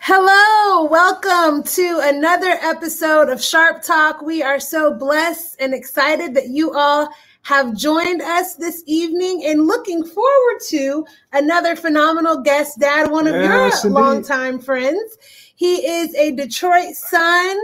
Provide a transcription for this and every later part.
Hello, welcome to another episode of Sharp Talk. We are so blessed and excited that you all have joined us this evening and looking forward to another phenomenal guest, Dad, one of yes, your indeed. longtime friends. He is a Detroit son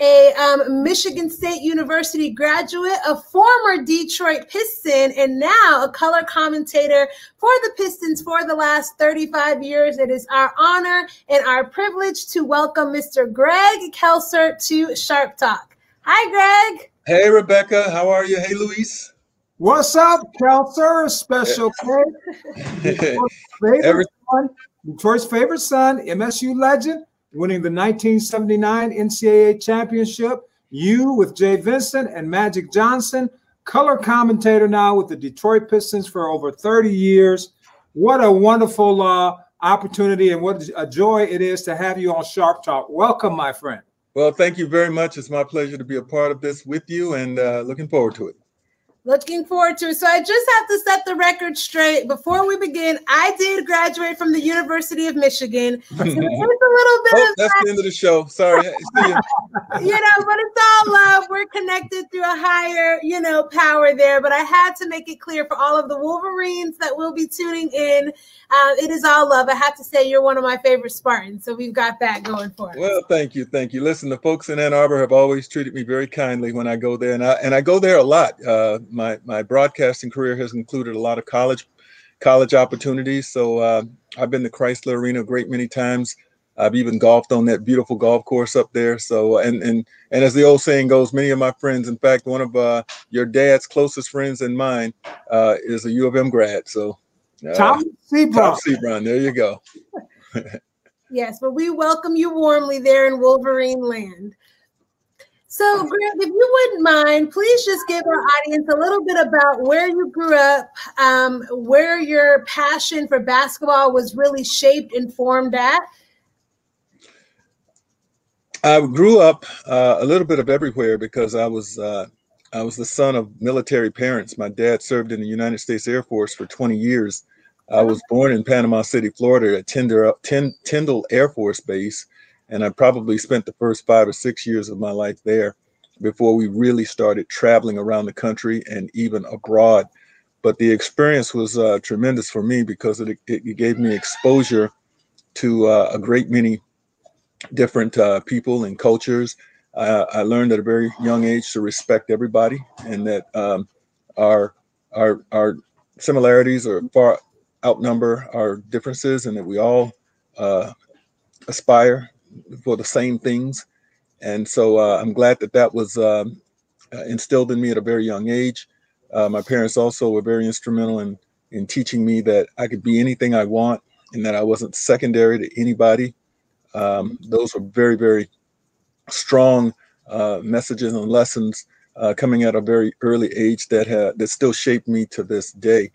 a um, Michigan State University graduate, a former Detroit Piston, and now a color commentator for the Pistons for the last 35 years. It is our honor and our privilege to welcome Mr. Greg Kelser to Sharp Talk. Hi, Greg. Hey, Rebecca. How are you? Hey, Luis. What's up, Kelser? Special Detroit's favorite son, Detroit's favorite son, MSU legend, winning the 1979 NCAA championship. You with Jay Vincent and Magic Johnson, color commentator now with the Detroit Pistons for over 30 years. What a wonderful uh, opportunity and what a joy it is to have you on Sharp Talk. Welcome, my friend. Well, thank you very much. It's my pleasure to be a part of this with you and uh, looking forward to it. Looking forward to it. So I just have to set the record straight before we begin. I did graduate from the University of Michigan. So there's a little bit oh, that's that. the end of the show. Sorry. you know, but it's all love. We're connected through a higher, you know, power there. But I had to make it clear for all of the Wolverines that will be tuning in. Uh, it is all love. I have to say you're one of my favorite Spartans. So we've got that going for us. Well, thank you. Thank you. Listen, the folks in Ann Arbor have always treated me very kindly when I go there. And I and I go there a lot. Uh, my my broadcasting career has included a lot of college college opportunities. So uh, I've been to Chrysler Arena a great many times. I've even golfed on that beautiful golf course up there. So and and and as the old saying goes, many of my friends, in fact, one of uh, your dad's closest friends and mine uh, is a U of M grad. So uh, Tom Sebron. Tom Sebron, there you go. yes, but we welcome you warmly there in Wolverine land. So, Greg, if you wouldn't mind, please just give our audience a little bit about where you grew up, um, where your passion for basketball was really shaped and formed at. I grew up uh, a little bit of everywhere because I was uh, I was the son of military parents. My dad served in the United States Air Force for 20 years. I was born in Panama City, Florida, at Tyndall Air Force Base and I probably spent the first five or six years of my life there before we really started traveling around the country and even abroad. But the experience was uh, tremendous for me because it, it, gave me exposure to uh, a great many different uh, people and cultures. I learned at a very young age to respect everybody and that um, our, our, our similarities are far outnumber our differences and that we all uh, aspire for the same things. And so uh, I'm glad that that was um, uh, instilled in me at a very young age. Uh, my parents also were very instrumental in in teaching me that I could be anything I want and that I wasn't secondary to anybody. Um, those were very very strong uh, messages and lessons uh, coming at a very early age that had that still shaped me to this day.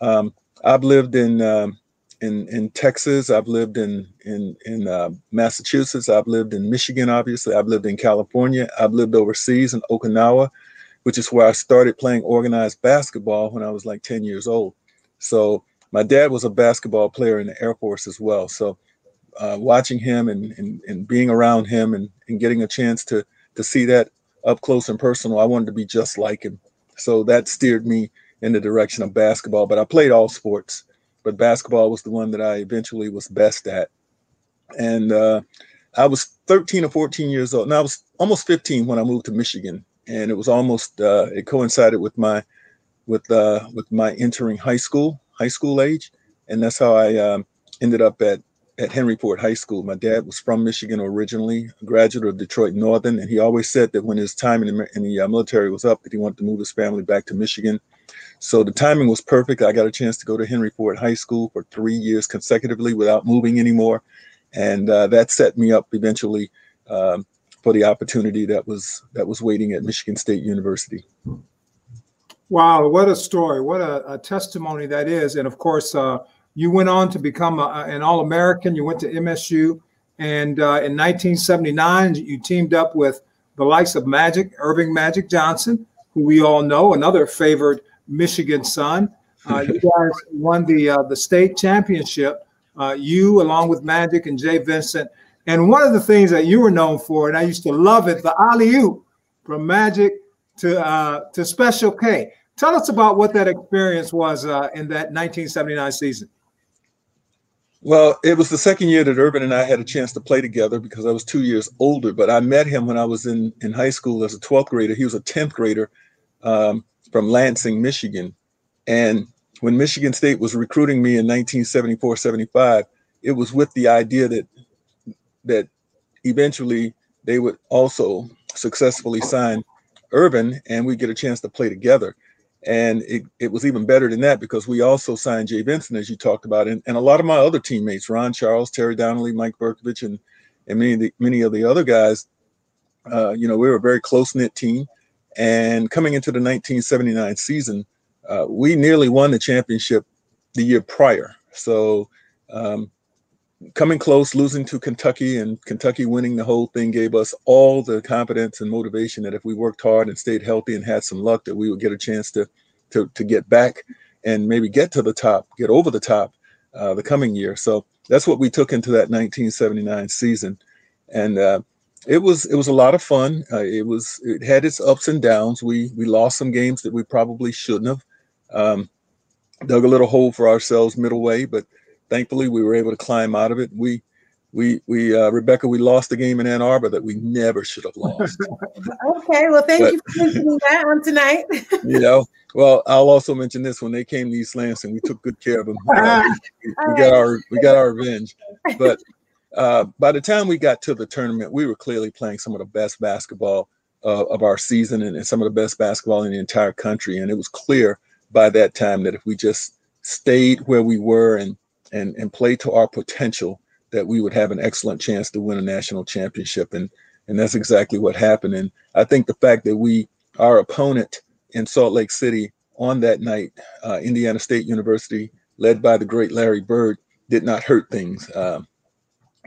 Um, I've lived in um, in in Texas. I've lived in in in uh, Massachusetts. I've lived in Michigan. Obviously, I've lived in California. I've lived overseas in Okinawa, which is where I started playing organized basketball when I was like ten years old. So my dad was a basketball player in the Air Force as well. So uh, watching him and, and and being around him and and getting a chance to to see that up close and personal, I wanted to be just like him. So that steered me in the direction of basketball. But I played all sports but basketball was the one that I eventually was best at. And uh, I was 13 or 14 years old. and I was almost 15 when I moved to Michigan, and it was almost uh, it coincided with my with uh, with my entering high school, high school age, and that's how I um, ended up at at Henry Ford High School. My dad was from Michigan originally, a graduate of Detroit Northern, and he always said that when his time in the, in the uh, military was up, that he wanted to move his family back to Michigan. So the timing was perfect. I got a chance to go to Henry Ford High School for three years consecutively without moving anymore, and uh, that set me up eventually um, for the opportunity that was that was waiting at Michigan State University. Wow, what a story! What a, a testimony that is! And of course, uh, you went on to become a, an All American. You went to MSU, and uh, in 1979, you teamed up with the likes of Magic Earvin Magic Johnson, who we all know, another favored Michigan son. Uh, you guys won the uh, the state championship uh, you along with Magic and Jay Vincent. And one of the things that you were known for, and I used to love it, the alley oop from Magic to uh, to Special K. Tell us about what that experience was uh, in that 1979 season. Well, it was the second year that Earvin and I had a chance to play together because I was two years older. But I met him when I was in, in high school as a 12th grader. He was a 10th grader um, from Lansing, Michigan. And when Michigan State was recruiting me in 1974 75, it was with the idea that that eventually they would also successfully sign Earvin and we get a chance to play together. And it, it was even better than that because we also signed Jay Vincent, as you talked about, and, and a lot of my other teammates, Ron Charles, Terry Donnelly, Mike Brkovich, and, and many of the many of the other guys. Uh, you know, we were a very close knit team. And coming into the 1979 season, uh, we nearly won the championship the year prior. So um, coming close, losing to Kentucky, and Kentucky winning the whole thing gave us all the confidence and motivation that if we worked hard and stayed healthy and had some luck, that we would get a chance to to to get back and maybe get to the top, get over the top uh, the coming year. So that's what we took into that 1979 season, and uh, it was it was a lot of fun. Uh, it was it had its ups and downs. We we lost some games that we probably shouldn't have. Um, dug a little hole for ourselves middle way, but thankfully we were able to climb out of it. We we we uh, Rebecca, we lost the game in Ann Arbor that we never should have lost. okay, well, thank but, you for mentioning that on tonight. you know, well, I'll also mention this: when they came to East Lansing, we took good care of them. Uh, we, we got our we got our revenge. But uh, by the time we got to the tournament, we were clearly playing some of the best basketball uh, of our season and, and some of the best basketball in the entire country. And it was clear by that time that if we just stayed where we were and and and play to our potential that we would have an excellent chance to win a national championship. And and that's exactly what happened. And i think the fact that we our opponent in salt lake city on that night uh, indiana state university led by the great larry bird did not hurt things. Uh,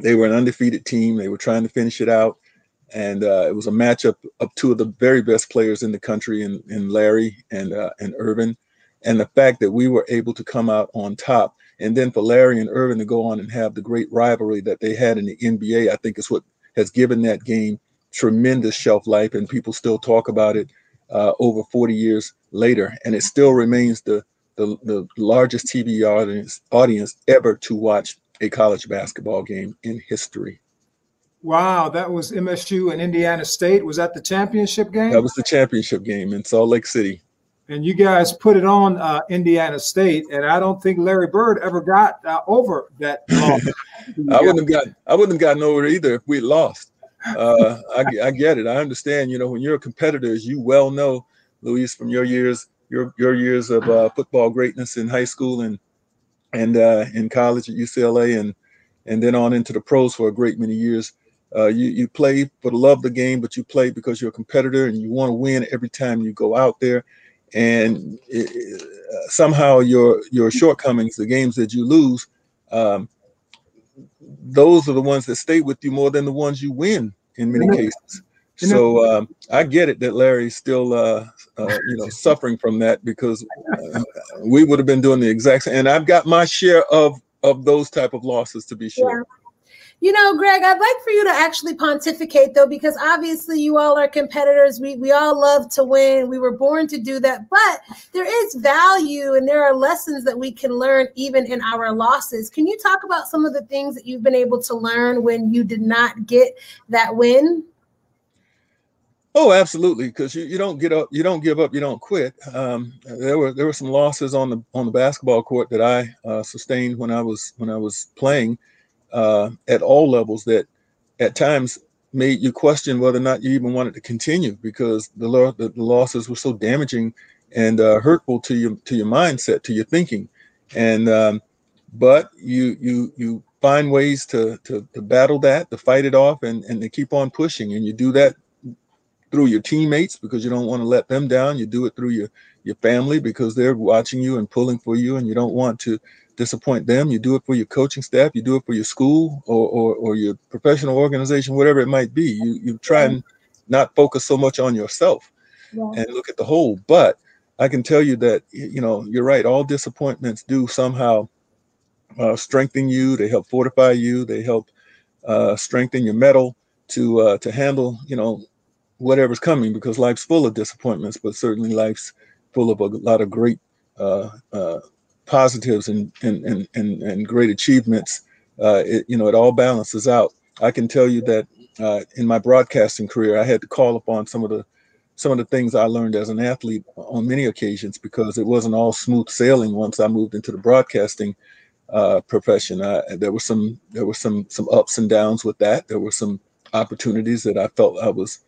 they were an undefeated team. They were trying to finish it out. And uh, it was a matchup of two of the very best players in the country in, in larry and uh, and earvin and the fact that we were able to come out on top. And then for Larry and Earvin to go on and have the great rivalry that they had in the NBA, I think is what has given that game tremendous shelf life, and people still talk about it uh, over 40 years later, and it still remains the the, the largest TV audience audience ever to watch a college basketball game in history. Wow, that was MSU and Indiana State. Was that the championship game? That was the championship game in Salt Lake City and you guys put it on uh, Indiana State, and I don't think Larry Bird ever got uh, over that. I wouldn't have got I wouldn't have gotten over it either if we lost. Uh, I, I, get it. I understand. You know, when you're a competitor, as you well know, Luis, from your years, your your years of uh, football greatness in high school and and uh, in college at UCLA, and and then on into the pros for a great many years. Uh, you you play for the love of the game, but you play because you're a competitor and you want to win every time you go out there and it, uh, somehow your your shortcomings, the games that you lose, um, those are the ones that stay with you more than the ones you win in many cases. So um, I get it that Larry's still, uh, uh, you know, suffering from that because uh, we would have been doing the exact same. And I've got my share of of those type of losses to be sure. Yeah. You know, Greg, I'd like for you to actually pontificate though, because obviously you all are competitors. We we all love to win. We were born to do that, but there is value and there are lessons that we can learn even in our losses. Can you talk about some of the things that you've been able to learn when you did not get that win? Oh, absolutely. Because you, you don't get up, you don't give up, you don't quit. Um, there were there were some losses on the on the basketball court that I uh, sustained when I was when I was playing uh, at all levels that at times made you question whether or not you even wanted to continue because the, the, the losses were so damaging and uh, hurtful to your to your mindset, to your thinking. And um, but you you you find ways to, to to battle that, to fight it off, and and to keep on pushing. And you do that through your teammates because you don't want to let them down. You do it through your your family because they're watching you and pulling for you, and you don't want to disappoint them. You do it for your coaching staff. You do it for your school or, or, or your professional organization, whatever it might be. You you try and not focus so much on yourself yeah. and look at the whole. But I can tell you that you know you're right. All disappointments do somehow uh, strengthen you. They help fortify you. They help uh, strengthen your mettle to uh, to handle you know whatever's coming because life's full of disappointments, but certainly life's full of a lot of great uh, uh, positives and, and and and and great achievements. Uh, it, you know, it all balances out. I can tell you that uh, in my broadcasting career, I had to call upon some of the some of the things I learned as an athlete on many occasions because it wasn't all smooth sailing once I moved into the broadcasting uh, profession. I, there were some there were some some ups and downs with that. There were some opportunities that I felt I was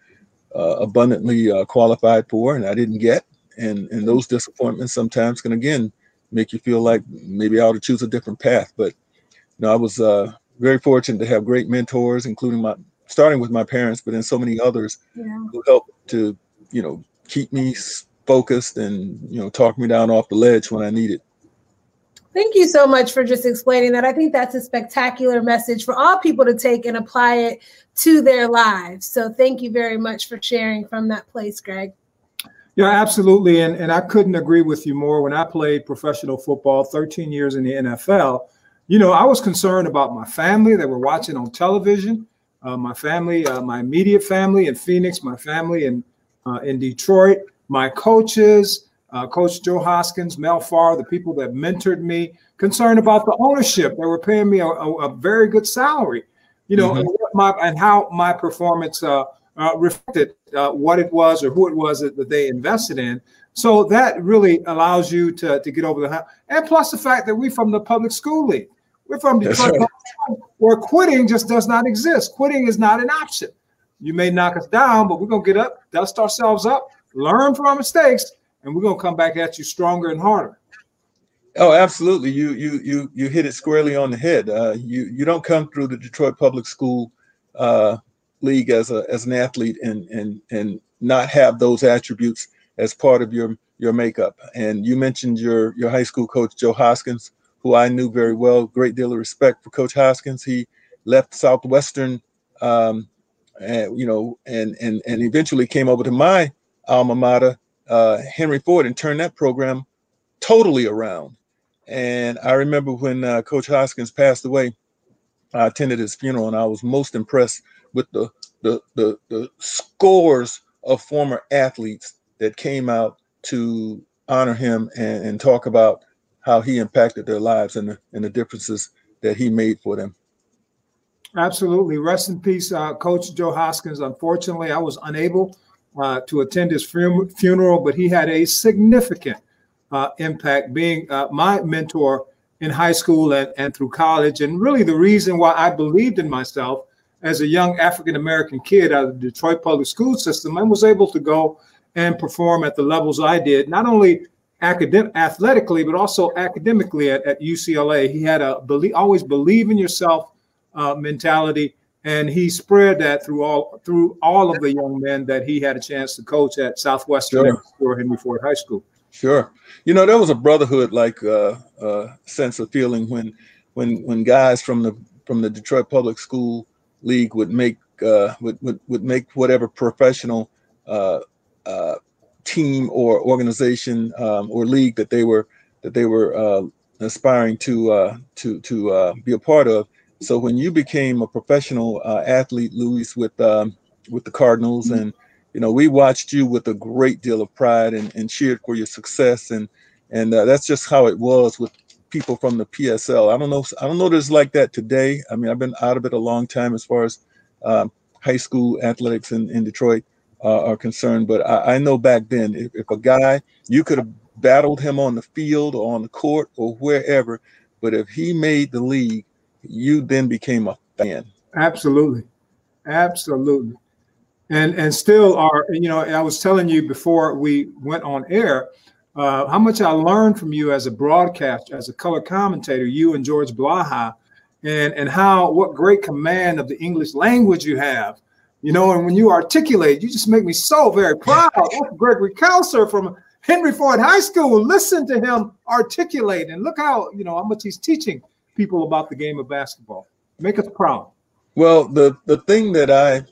uh, abundantly uh, qualified for, and I didn't get. And and those disappointments sometimes can again make you feel like maybe I ought to choose a different path. But you know, I was uh, very fortunate to have great mentors, including my starting with my parents, but then so many others yeah. who helped to you know keep me focused and you know talk me down off the ledge when I needed. Thank you so much for just explaining that. I think that's a spectacular message for all people to take and apply it to their lives. So thank you very much for sharing from that place, Greg. Yeah, absolutely. And, and I couldn't agree with you more. When I played professional football, 13 years in the NFL, you know, I was concerned about my family that were watching on television, uh, my family, uh, my immediate family in Phoenix, my family in, uh, in Detroit, my coaches, uh, Coach Joe Hoskins, Mel Farr, the people that mentored me, concerned about the ownership. They were paying me a, a, a very good salary, you know, mm-hmm. and, my, and, how my performance uh, uh, reflected uh, what it was or who it was that, that, they invested in. So that really allows you to, to get over the hump. And plus the fact that we're from the public school league. We're from Detroit, right. where quitting just does not exist. Quitting is not an option. You may knock us down, but we're going to get up, dust ourselves up, learn from our mistakes, and we're gonna come back at you stronger and harder. Oh, absolutely. You you you you hit it squarely on the head. Uh, you you don't come through the Detroit Public School uh, League as a as an athlete and and and not have those attributes as part of your your makeup. And you mentioned your your high school coach Joe Hoskins, who I knew very well. Great deal of respect for Coach Hoskins. He left Southwestern, um, and you know, and and and eventually came over to my alma mater uh, Henry Ford and turned that program totally around. And I remember when uh, Coach Hoskins passed away, I attended his funeral, and I was most impressed with the the the, the scores of former athletes that came out to honor him and, and talk about how he impacted their lives and the, and the differences that he made for them. Absolutely. Rest in peace, uh, Coach Joe Hoskins. Unfortunately, I was unable uh, to attend his fun- funeral, but he had a significant uh, impact being uh, my mentor in high school and, and through college. And really, the reason why I believed in myself as a young African American kid out of the Detroit public school system and was able to go and perform at the levels I did, not only academic athletically, but also academically at, at UCLA. He had a believe, always believe in yourself uh, mentality and he spread that through all through all of the young men that he had a chance to coach at Southwestern sure. or Henry Ford High School. Sure, you know there was a brotherhood like uh, uh, sense of feeling when when when guys from the from the Detroit Public School League would make uh, would, would would make whatever professional uh, uh, team or organization um, or league that they were that they were uh, aspiring to uh, to to uh, be a part of so when you became a professional uh, athlete, Luis, with um, with the Cardinals, mm-hmm. and you know we watched you with a great deal of pride and, and cheered for your success, and and uh, that's just how it was with people from the PSL. I don't know. I don't know. There's like that today. I mean, I've been out of it a long time as far as um, high school athletics in, in Detroit uh, are concerned. But I, I know back then, if, if a guy you could have battled him on the field or on the court or wherever, but if he made the league you then became a fan. Absolutely, absolutely, and and still are. You know, I was telling you before we went on air uh, how much I learned from you as a broadcaster, as a color commentator. You and George Blaha, and and how what great command of the English language you have. You know, and when you articulate, you just make me so very proud. Gregory Kelser from Henry Ford High School. Listen to him articulate, and look how you know how much he's teaching people about the game of basketball. Make us proud. Well, the the thing that I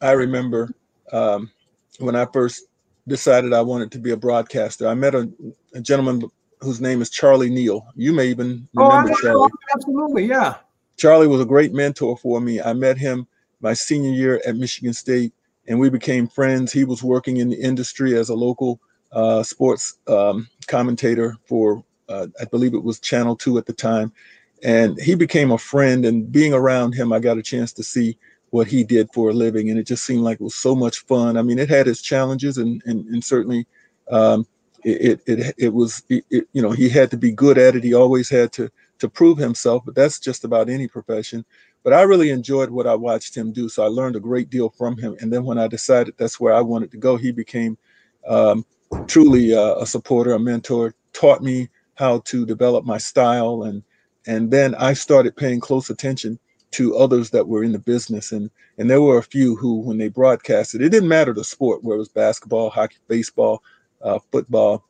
I remember um, when I first decided I wanted to be a broadcaster, I met a, a gentleman whose name is Charlie Neal. You may even oh, remember oh, Charlie. Absolutely, yeah. Charlie was a great mentor for me. I met him my senior year at Michigan State, and we became friends. He was working in the industry as a local uh, sports um, commentator for, uh, I believe it was Channel 2 at the time. And he became a friend, and being around him, I got a chance to see what he did for a living, and it just seemed like it was so much fun. I mean, it had its challenges, and and, and certainly um, it, it it was it, you know he had to be good at it. He always had to to prove himself, but that's just about any profession. But I really enjoyed what I watched him do, so I learned a great deal from him. And then when I decided that's where I wanted to go, he became um, truly a supporter, a mentor, taught me how to develop my style, and and then I started paying close attention to others that were in the business. And and there were a few who when they broadcasted it didn't matter the sport where it was basketball hockey baseball uh, football.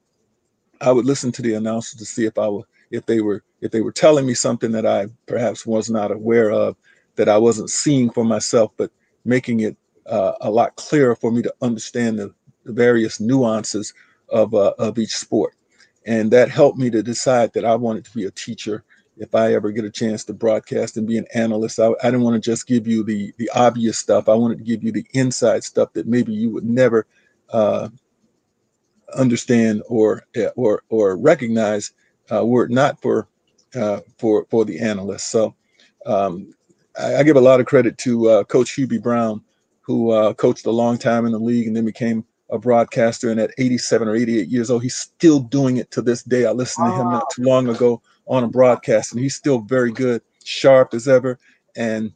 I would listen to the announcers to see if i were if they were if they were telling me something that i perhaps was not aware of that i wasn't seeing for myself but making it uh, a lot clearer for me to understand the, the various nuances of uh, of each sport. And that helped me to decide that i wanted to be a teacher if I ever get a chance to broadcast and be an analyst, I, I didn't want to just give you the the obvious stuff. I wanted to give you the inside stuff that maybe you would never uh, understand or or or recognize uh, were it not for uh, for for the analyst. So um, I, I, give a lot of credit to uh, Coach Hubie Brown, who uh, coached a long time in the league and then became a broadcaster. And at 87 or 88 years old, he's still doing it to this day. I listened to him not too long ago on a broadcast, and he's still very good, sharp as ever, and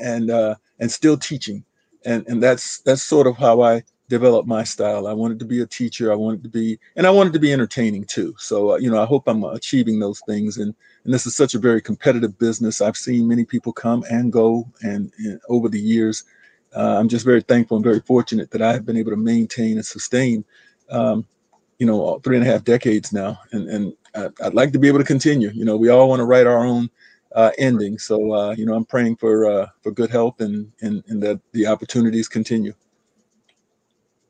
and uh, and still teaching. And and that's that's sort of how I developed my style. I wanted to be a teacher. I wanted to be, and I wanted to be entertaining too. So uh, you know, I hope I'm achieving those things. And and this is such a very competitive business. I've seen many people come and go, and, and over the years, uh, I'm just very thankful and very fortunate that I have been able to maintain and sustain, um, you know, three and a half decades now. And and I'd like to be able to continue. You know, we all want to write our own uh, ending. So, uh, you know, I'm praying for uh, for good health and, and and that the opportunities continue.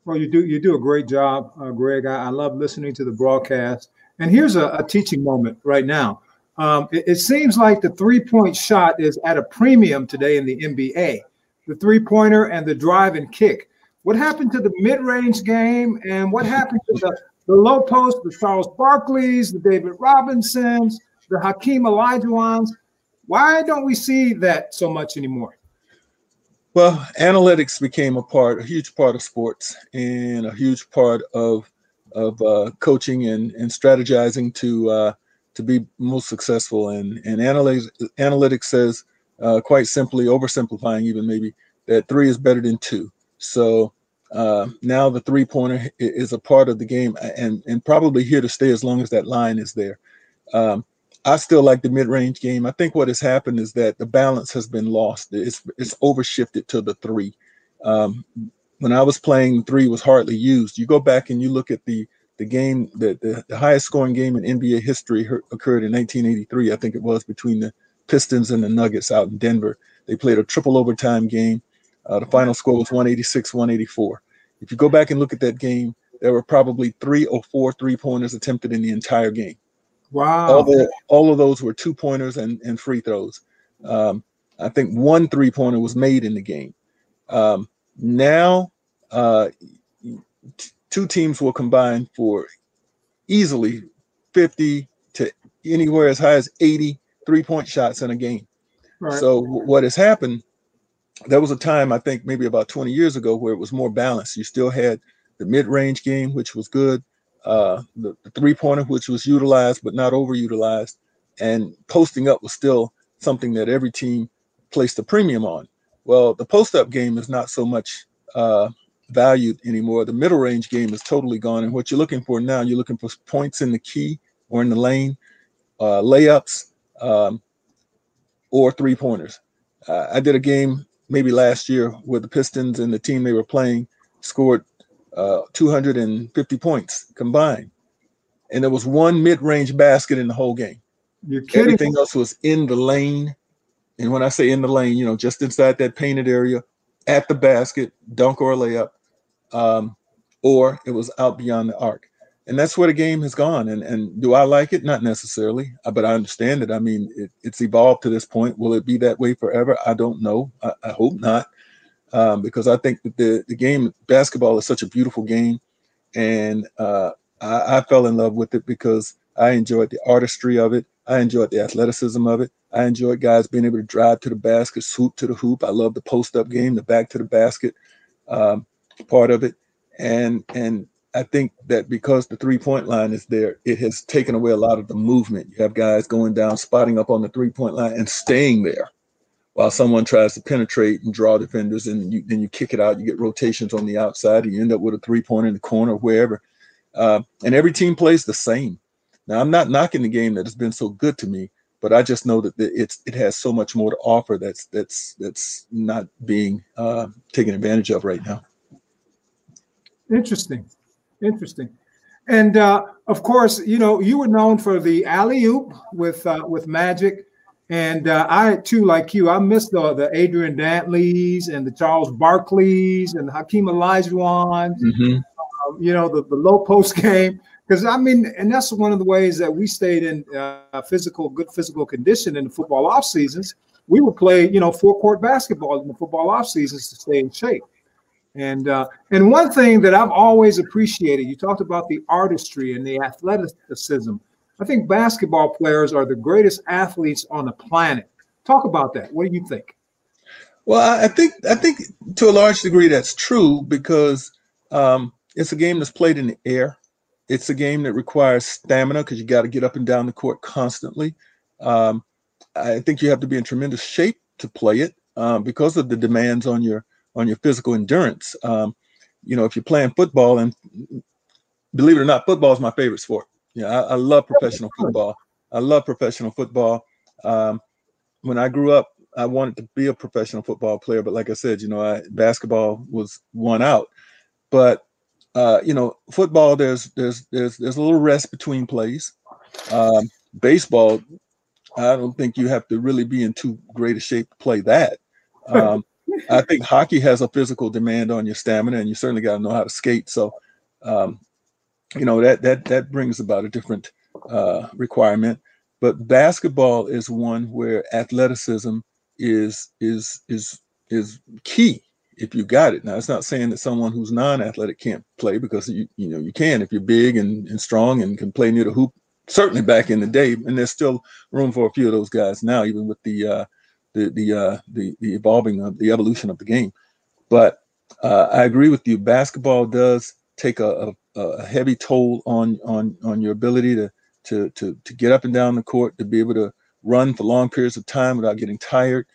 Well, you do you do a great job, uh, Greg. I, I, love listening to the broadcast. And here's a, a teaching moment right now. Um, it, it, seems like the three point shot is at a premium today in the NBA. The three pointer and the drive and kick. What happened to the mid range game, and what happened to the the low post, the Charles Barkleys, the David Robinsons, the Hakeem Olajuwons. Why don't we see that so much anymore? Well, analytics became a part, a huge part of sports, and a huge part of of uh, coaching and, and strategizing to uh, to be most successful. And and analytics analytics says uh, quite simply, oversimplifying even maybe, that three is better than two. So uh, now the three pointer is a part of the game and, and probably here to stay as long as that line is there. Um, I still like the mid range game. I think what has happened is that the balance has been lost. It's it's overshifted to the three. Um, when I was playing, three was hardly used. You go back and you look at the the game that the, the highest scoring game in NBA history occurred in 1983. I think it was between the Pistons and the Nuggets out in Denver. They played a triple overtime game. Uh, the final score was 186 184. If you go back and look at that game, there were probably three or four three pointers attempted in the entire game. Wow. All, the, all of those were two pointers and, and free throws. Um, I think one three pointer was made in the game. Um, now, uh, t- two teams will combine for easily 50 to anywhere as high as 80 three point shots in a game. Right. So, w- what has happened there was a time I think maybe about 20 years ago where it was more balanced. You still had the mid-range game, which was good, uh, the, the three-pointer, which was utilized but not overutilized, and posting up was still something that every team placed a premium on. Well, the post-up game is not so much uh, valued anymore. The middle-range game is totally gone, and what you're looking for now, you're looking for points in the key or in the lane, uh, layups, um, or three-pointers. Uh, I did a game maybe last year where the Pistons and the team they were playing scored uh, 250 points combined. And there was one mid-range basket in the whole game. You're kidding. Everything else was in the lane. And when I say in the lane, you know, just inside that painted area, at the basket, dunk or layup, um, or it was out beyond the arc. And that's where the game has gone. And and do I like it? Not necessarily, uh, but I understand it. I mean, it, it's evolved to this point. Will it be that way forever? I don't know. I, I hope not, um, because I think that the the game basketball is such a beautiful game, and uh, I, I fell in love with it because I enjoyed the artistry of it. I enjoyed the athleticism of it. I enjoyed guys being able to drive to the basket, swoop to the hoop. I love the post up game, the back to the basket um, part of it, and and I think that because the three point line is there, it has taken away a lot of the movement. You have guys going down, spotting up on the three point line and staying there while someone tries to penetrate and draw defenders, and you, then you kick it out. You get rotations on the outside, and you end up with a three point in the corner, wherever. Uh, and every team plays the same. Now, I'm not knocking the game that has been so good to me, but I just know that it's it has so much more to offer that's that's that's not being uh, taken advantage of right now. Interesting. Interesting. And uh, of course, you know, you were known for the alley oop with uh, with Magic, and uh, I too, like you, I missed the the Adrian Dantleys and the Charles Barkleys and Hakeem Olajuwons. Mm-hmm. Um, you know, the, the low post game because I mean, and that's one of the ways that we stayed in uh, physical, good physical condition in the football off seasons. We would play, you know, four court basketball in the football off seasons to stay in shape. And uh, and one thing that I've always appreciated, you talked about the artistry and the athleticism. I think basketball players are the greatest athletes on the planet. Talk about that. What do you think? Well, I think I think to a large degree that's true because um, it's a game that's played in the air. It's a game that requires stamina because you got to get up and down the court constantly. Um, I think you have to be in tremendous shape to play it um, because of the demands on your on your physical endurance. Um, you know, if you're playing football, and believe it or not, football is my favorite sport. Yeah, I, I love professional football. I love professional football. Um, when I grew up, I wanted to be a professional football player, but like I said, you know, I, basketball was one out. But uh, you know, football there's there's there's there's a little rest between plays. Um, baseball, I don't think you have to really be in too great a shape to play that. Um, I think hockey has a physical demand on your stamina, and you certainly got to know how to skate. So, um, you know that that that brings about a different uh, requirement. But basketball is one where athleticism is is is is key if you got it. Now, it's not saying that someone who's non-athletic can't play because you you know you can if you're big and, and strong and can play near the hoop. Certainly back in the day, and there's still room for a few of those guys now, even with the uh, the the uh, the the evolving of the evolution of the game. But uh, I agree with you. Basketball does take a, a, a, heavy toll on on on your ability to to to to get up and down the court, to be able to run for long periods of time without getting tired.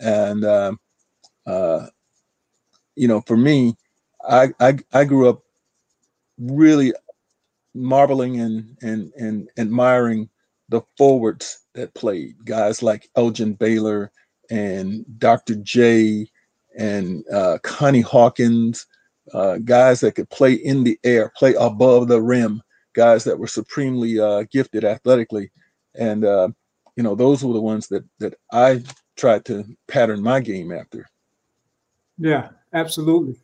And um, uh, you know, for me, I, I I grew up really marveling and and and admiring the forwards that played guys like Elgin Baylor and Dr. J and uh, Connie Hawkins, uh, guys that could play in the air, play above the rim, guys that were supremely uh, gifted athletically, and uh, you know those were the ones that that I tried to pattern my game after. Yeah, absolutely.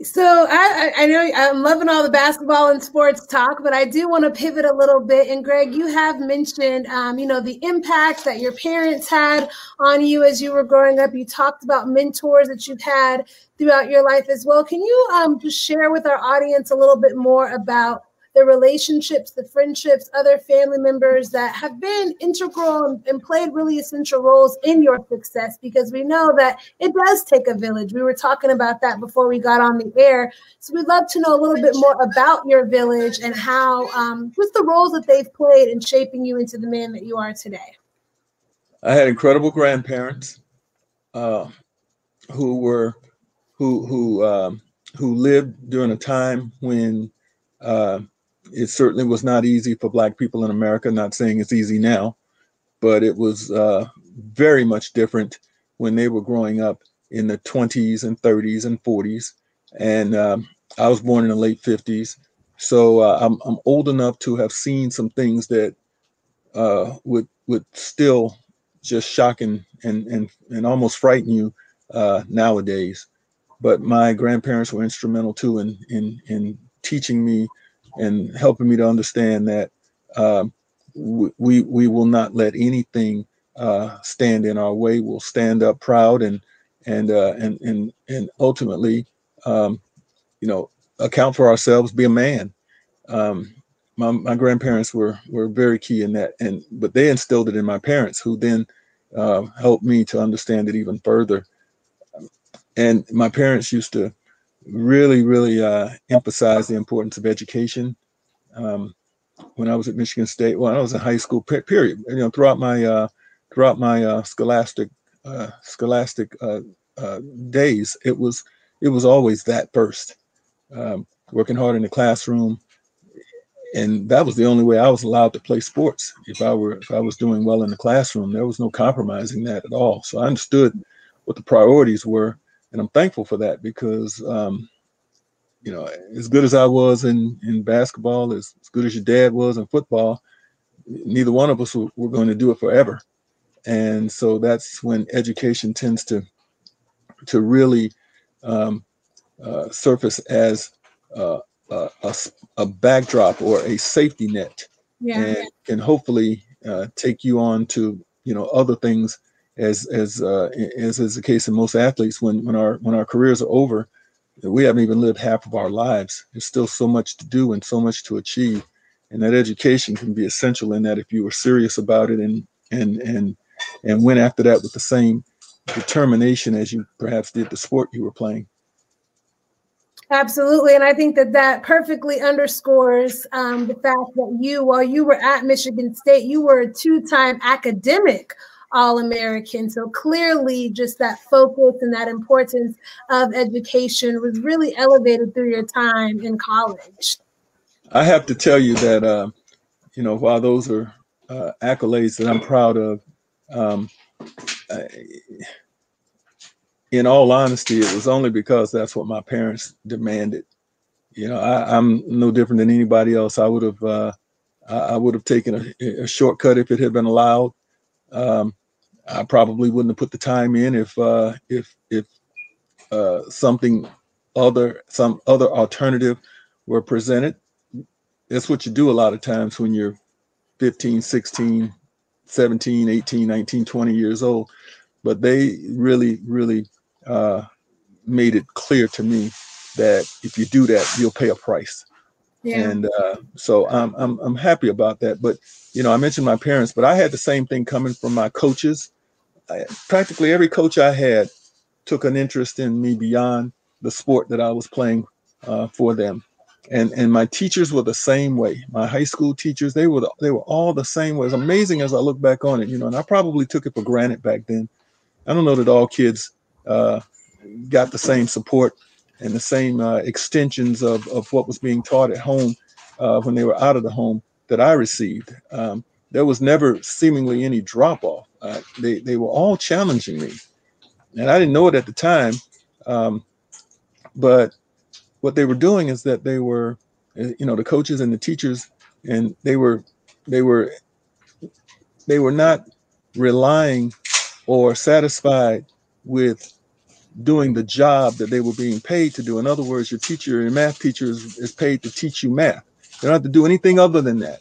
So I, I know I'm loving all the basketball and sports talk, but I do want to pivot a little bit. And Greg, you have mentioned, um, you know, the impact that your parents had on you as you were growing up. You talked about mentors that you've had throughout your life as well. Can you um, just share with our audience a little bit more about the relationships, the friendships, other family members that have been integral and, and, played really essential roles in your success because we know that it does take a village. We were talking about that before we got on the air. So we'd love to know a little bit more about your village and how, um, what's the roles that they've played in shaping you into the man that you are today. I had incredible grandparents uh, who were who who um, who lived during a time when uh, it certainly was not easy for black people in America. Not saying it's easy now, but it was uh, very much different when they were growing up in the 20s and 30s and 40s. And um, I was born in the late 50s, so uh, I'm, I'm old enough to have seen some things that uh, would would still just shock and and and, and almost frighten you uh, nowadays. But my grandparents were instrumental too in in in teaching me and helping me to understand that um, we we will not let anything uh, stand in our way. We'll stand up proud and and uh, and and and ultimately, um, you know, account for ourselves. Be a man. Um, my, my grandparents were were very key in that, and but they instilled it in my parents, who then uh, helped me to understand it even further. And my parents used to really, really uh, emphasize the importance of education. Um, when I was at Michigan State, when I was in high school, period. You know, throughout my uh, throughout my uh, scholastic uh, scholastic uh, uh, days, it was it was always that first. Um, working hard in the classroom, and that was the only way I was allowed to play sports. If I were if I was doing well in the classroom, there was no compromising that at all. So I understood what the priorities were, and I'm thankful for that because um, you know, as good as I was in in basketball, as, as good as your dad was in football, neither one of us were, were going to do it forever. And so that's when education tends to to really um, uh, surface as uh, a, a, a, backdrop or a safety net, yeah. and can hopefully uh, take you on to you know other things as as uh, as is the case in most athletes when when our when our careers are over we haven't even lived half of our lives. There's still so much to do and so much to achieve. And that education can be essential in that if you were serious about it and and and and went after that with the same determination as you perhaps did the sport you were playing. Absolutely. And I think that that perfectly underscores um, the fact that you, while you were at Michigan State, you were a two time academic all American. So clearly, just that focus and that importance of education was really elevated through your time in college. I have to tell you that, uh, you know, while those are uh, accolades that I'm proud of, um, I, in all honesty, it was only because that's what my parents demanded. You know, I, am no different than anybody else. I would have, uh, I would have taken a, a, shortcut if it had been allowed. Um, I probably wouldn't have put the time in if uh, if if uh, something other some other alternative were presented. That's what you do a lot of times when you're 15, 16, 17, 18, 19, 20 years old. But they really, really uh, made it clear to me that if you do that, you'll pay a price. And uh, so I'm, I'm I'm happy about that. But you know, I mentioned my parents, but I had the same thing coming from my coaches I, practically every coach I had took an interest in me beyond the sport that I was playing uh, for them. And, and my teachers were the same way. My high school teachers, they were the, they were all the same way. It's amazing as I look back on it, you know. And I probably took it for granted back then. I don't know that all kids uh, got the same support and the same uh, extensions of, of what was being taught at home uh, when they were out of the home that I received. Um, there was never seemingly any drop off. Uh, they they were all challenging me, and I didn't know it at the time. Um, but what they were doing is that they were, uh, you know, the coaches and the teachers, and they were they were they were not relying or satisfied with doing the job that they were being paid to do. In other words, your teacher, your math teacher is, is paid to teach you math. They don't have to do anything other than that.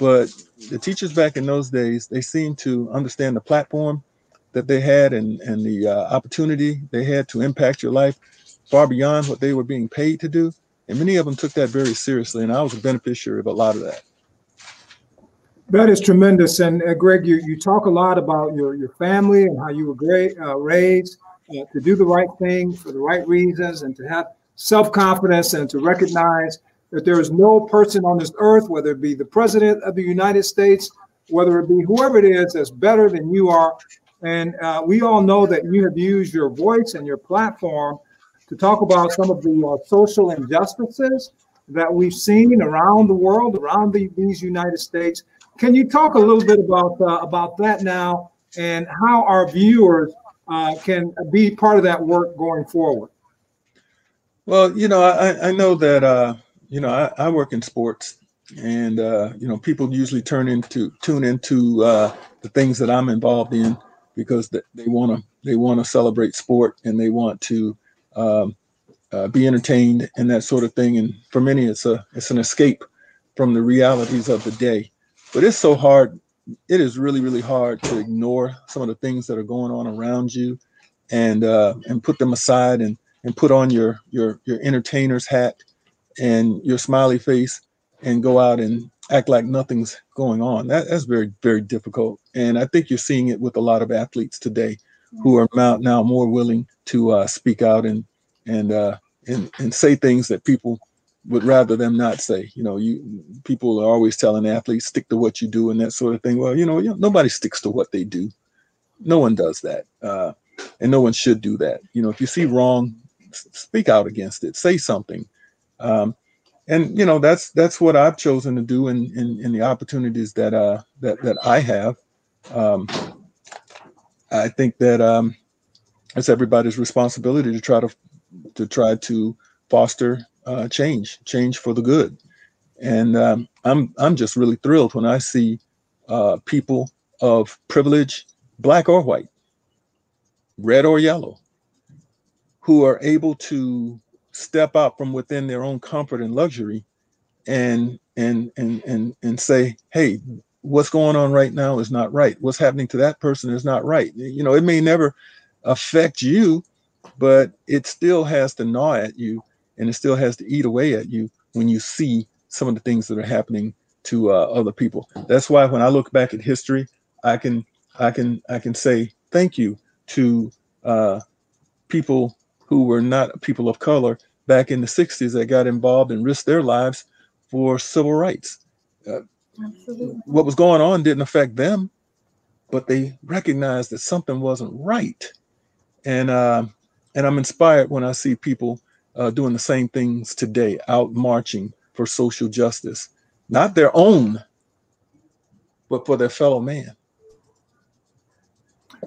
But the teachers back in those days, they seemed to understand the platform that they had and, and the uh, opportunity they had to impact your life far beyond what they were being paid to do. And many of them took that very seriously. And I was a beneficiary of a lot of that. That is tremendous. And uh, Greg, you, you talk a lot about your, your family and how you were great, uh, raised uh, to do the right thing for the right reasons and to have self confidence and to recognize that there is no person on this earth, whether it be the president of the United States, whether it be whoever it is, that's better than you are. And uh, we all know that you have used your voice and your platform to talk about some of the uh, social injustices that we've seen around the world, around the, these United States. Can you talk a little bit about uh, about that now, and how our viewers uh, can be part of that work going forward? Well, you know, I, I know that uh, you know, I, I work in sports, and uh, you know, people usually turn into tune into uh, the things that I'm involved in because they want to they want to celebrate sport and they want to um, uh, be entertained and that sort of thing. And for many, it's a it's an escape from the realities of the day. But it's so hard. It is really really hard to ignore some of the things that are going on around you, and uh, and put them aside and and put on your your your entertainer's hat and your smiley face and go out and act like nothing's going on. That, that's very, very difficult. And I think you're seeing it with a lot of athletes today who are now, now more willing to uh, speak out and and uh, and and say things that people would rather them not say. You know, you people are always telling athletes stick to what you do and that sort of thing. Well, you know, you know nobody sticks to what they do. No one does that, uh, and no one should do that. You know, if you see wrong, speak out against it. Say something. Um, and you know that's that's what I've chosen to do in in, in the opportunities that uh that that I have. Um, I think that um, it's everybody's responsibility to try to to try to foster uh, change, change for the good. And um, I'm I'm just really thrilled when I see uh, people of privilege, black or white, red or yellow, who are able to step out from within their own comfort and luxury and and and and and say hey what's going on right now is not right what's happening to that person is not right you know it may never affect you but it still has to gnaw at you and it still has to eat away at you when you see some of the things that are happening to uh, other people that's why when i look back at history i can i can i can say thank you to uh, people who were not people of color back in the 60s that got involved and risked their lives for civil rights. Uh, what was going on didn't affect them, but they recognized that something wasn't right. And uh, and I'm inspired when I see people uh, doing the same things today, out marching for social justice, not their own, but for their fellow man.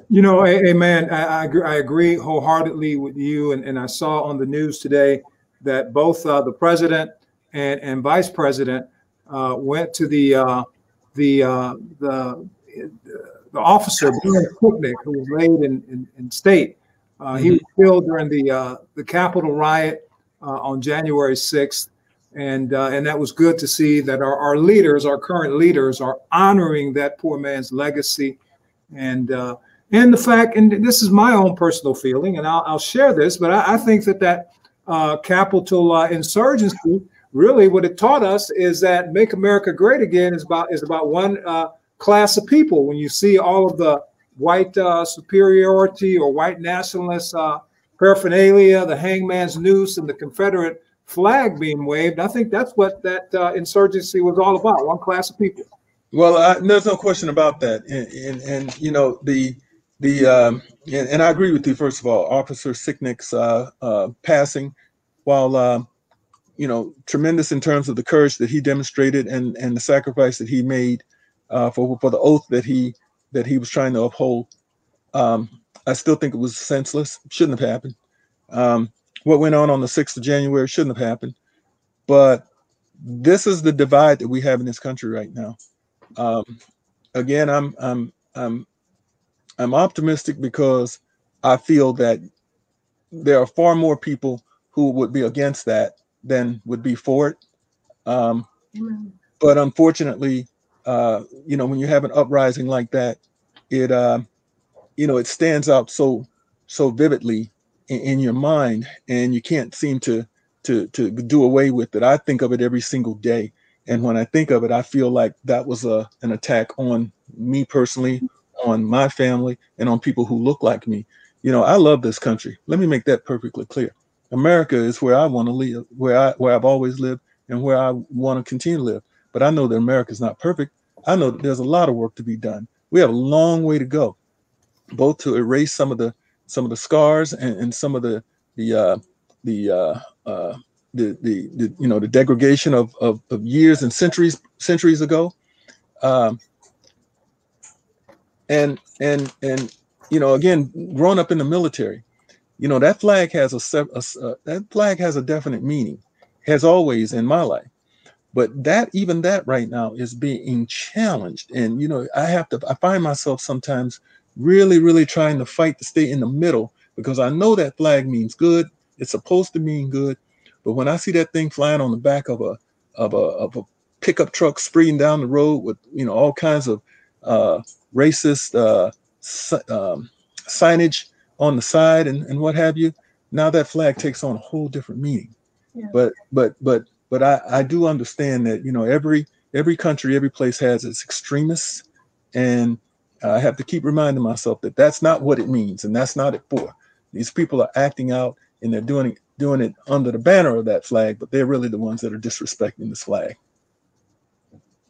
You know, man, I, I, agree, I agree wholeheartedly with you. And, and I saw on the news today that both uh, the president and, and vice president uh, went to the uh, the, uh, the the officer Sicknick, who was laid in, in, in state. Uh, he was killed during the uh, the Capitol riot on January 6th. And, and that was good to see that our, our leaders, our current leaders, are honoring that poor man's legacy. And and the fact, and this is my own personal feeling, and I'll, I'll share this, but I, I, think that that uh, Capitol uh, insurgency, really what it taught us is that make America great again is about is about one uh, class of people. When you see all of the white uh, superiority or white nationalist uh, paraphernalia, the hangman's noose, and the Confederate flag being waved, I think that's what that uh, insurgency was all about. One class of people. Well, I, there's no question about that, and, and, and you know the the um, and, and, I agree with you. First of all, Officer Sicknick's uh, uh, passing, while uh, you know tremendous in terms of the courage that he demonstrated and and the sacrifice that he made uh, for for the oath that he that he was trying to uphold. Um, I still think it was senseless. Shouldn't have happened. Um, what went on on the sixth of January shouldn't have happened. But this is the divide that we have in this country right now. Um, again, I'm I'm I'm I'm optimistic because I feel that there are far more people who would be against that than would be for it. Um, but unfortunately, uh, you know, when you have an uprising like that, it, uh, you know, it stands out so so vividly in, in, your mind, and you can't seem to to to do away with it. I think of it every single day, and when I think of it, I feel like that was a an attack on me personally, on my family and on people who look like me. You know, I love this country. Let me make that perfectly clear. America is where I want to live, where I where I've always lived and where I want to continue to live. But I know that America is not perfect. I know that there's a lot of work to be done. We have a long way to go, both to erase some of the some of the scars and, and some of the the uh, the, uh, uh, the, the the you know the degradation of, of, of years and centuries centuries ago. Um, and and and you know again growing up in the military you know that flag has a, a, a that flag has a definite meaning has always in my life but that even that right now is being challenged and you know i have to i find myself sometimes really really trying to fight to stay in the middle because i know that flag means good It's supposed to mean good, but when I see that thing flying on the back of a of a of a pickup truck speeding down the road with you know all kinds of uh, racist uh, um, signage on the side and, and what have you, now that flag takes on a whole different meaning. Yeah. But but but but I, I do understand that you know every every country every place has its extremists and I have to keep reminding myself that that's not what it means and that's not it for. These people are acting out and they're doing it doing it under the banner of that flag, but they're really the ones that are disrespecting this flag.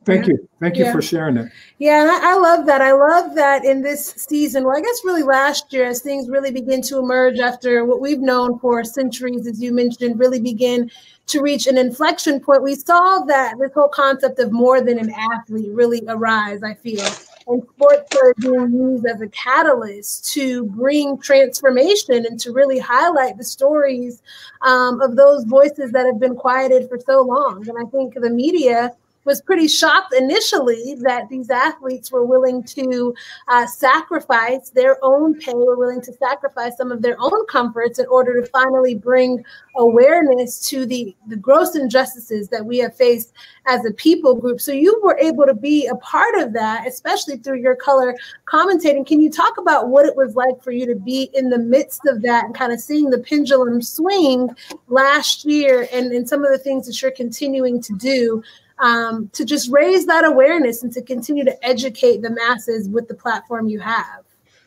Thank yeah. you. Thank you yeah. for sharing that. Yeah, and I, I, love that. I love that in this season, well, I guess really last year, as things really begin to emerge after what we've known for centuries, as you mentioned, really begin to reach an inflection point, we saw that this whole concept of more than an athlete really arise, I feel. And sports are being used as a catalyst to bring transformation and to really highlight the stories um, of those voices that have been quieted for so long. And I think the media was pretty shocked initially that these athletes were willing to uh, sacrifice their own pay, were willing to sacrifice some of their own comforts in order to finally bring awareness to the, the gross injustices that we have faced as a people group. So you were able to be a part of that, especially through your color commentating. Can you talk about what it was like for you to be in the midst of that and kind of seeing the pendulum swing last year and, and some of the things that you're continuing to do um, to just raise that awareness and to continue to educate the masses with the platform you have?